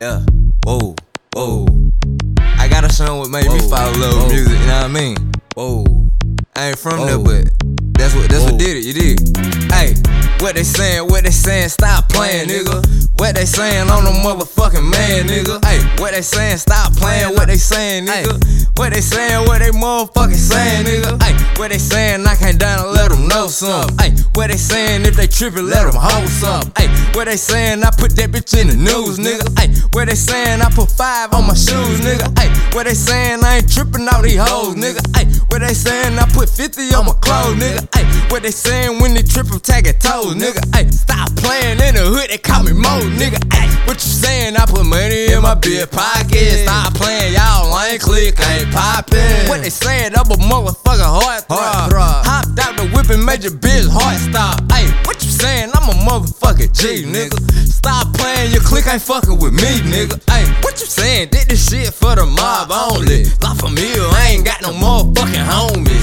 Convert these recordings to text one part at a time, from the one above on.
Yeah. Whoa. Whoa. I got a song what made me Whoa. fall in love with music, you know what I mean? Whoa. I ain't from Whoa. there, but that's what that's Whoa. what did it. You did. Hey, what they saying? What they saying? Stop playing, nigga. What they saying on the motherfucking man, nigga? Hey, what they saying? Stop playing. What they saying, nigga? What they saying? What they motherfucking saying, nigga? Hey, what they saying? I can't down and let them know something. Hey, what they saying? If they trippin', let them hold something. Hey, what they saying? I put that bitch in the news, nigga. Hey, what they saying? I put five on my shoes, nigga. Hey, what they saying? I ain't trippin' out these hoes, nigga. Hey, what they saying? I put 50 on my clothes, nigga. Hey, what they saying when they trip, I'm tagging toes, nigga. Hey, stop playing in the hood, they call me Mo, nigga. What you saying? I put money in my beer pocket. Stop playing, y'all ain't click, ain't poppin'. What they saying? I'm a motherfucker heart throb. Hopped out the whip and made your bitch heart stop. Hey, what you saying? I'm a motherfucking G, nigga. Stop playing, your click ain't fucking with me, nigga. Hey, what you saying? Did this shit for the mob only. La Familia, I ain't got no motherfucking homies.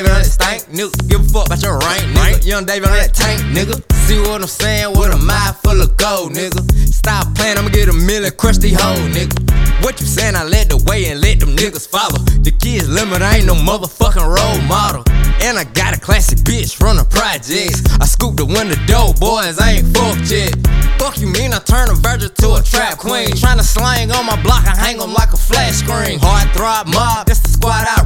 David on that stank, nigga. Give a fuck about your rank, nigga. Young David on that tank, nigga. See what I'm saying? With a mind full of gold, nigga. Stop playing, I'ma get a million crusty hoe, nigga. What you saying? I led the way and let them niggas follow. The kids limit, I ain't no motherfucking role model. And I got a classy bitch from the projects. I scooped the window door, boys, I ain't fucked yet. Fuck you mean I turn a virgin to a trap queen? Tryna slang on my block, I hang hang 'em like a flash screen. Heart throb mob, that's the squad I.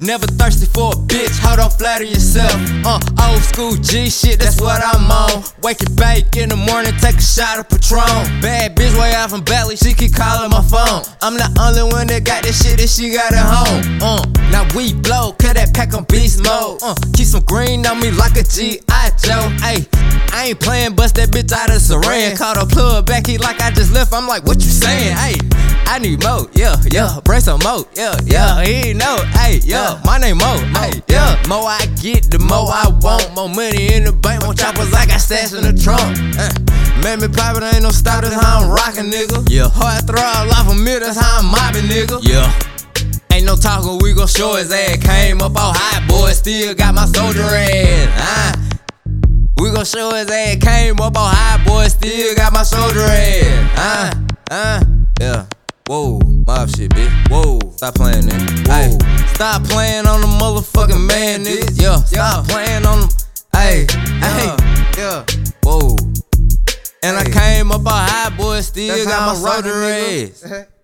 Never thirsty for a bitch, hold on, flatter yourself. Uh, old school G shit, that's what I'm on. Wake it bake in the morning, take a shot of Patron. Bad bitch way out from Belly, she keep calling my phone. I'm the only one that got this shit that she got at home. Uh, now we blow, cut that pack on beast mode. Uh, keep some green on me like a G.I. Joe. Ayy, I ain't playing, bust that bitch out of Saran. Caught a plug back, he like I just left. I'm like, what you saying? Ayy, I need more, yeah, yeah. Bring some more, yeah, yeah. He know, hey, yeah. My name Mo, ayy, yeah. More I get, the more I want. More money in the bank, more choppers I got stashed in the trunk. Uh, Made me pop it, ain't no stop, that's how I'm rockin', nigga. Yeah. Hard throb, life a mirror, that's how I'm mobbing, nigga. Yeah. Ain't no talking, we gon' show his ass. Came up all high, boy, still got my soldier ass. Ah. We gon' show his ass. Came up all high, boy, still got my soldier ass. Ah, ah, yeah. Whoa, mob shit, bitch. Whoa, stop playing, nigga. Hey, stop playing on the motherfucking man, nigga. Yeah, stop playing on them. Hey, hey, yeah. Whoa. And I came up all high, boy, still That's got my I'm rockin', soldier nigga. ass.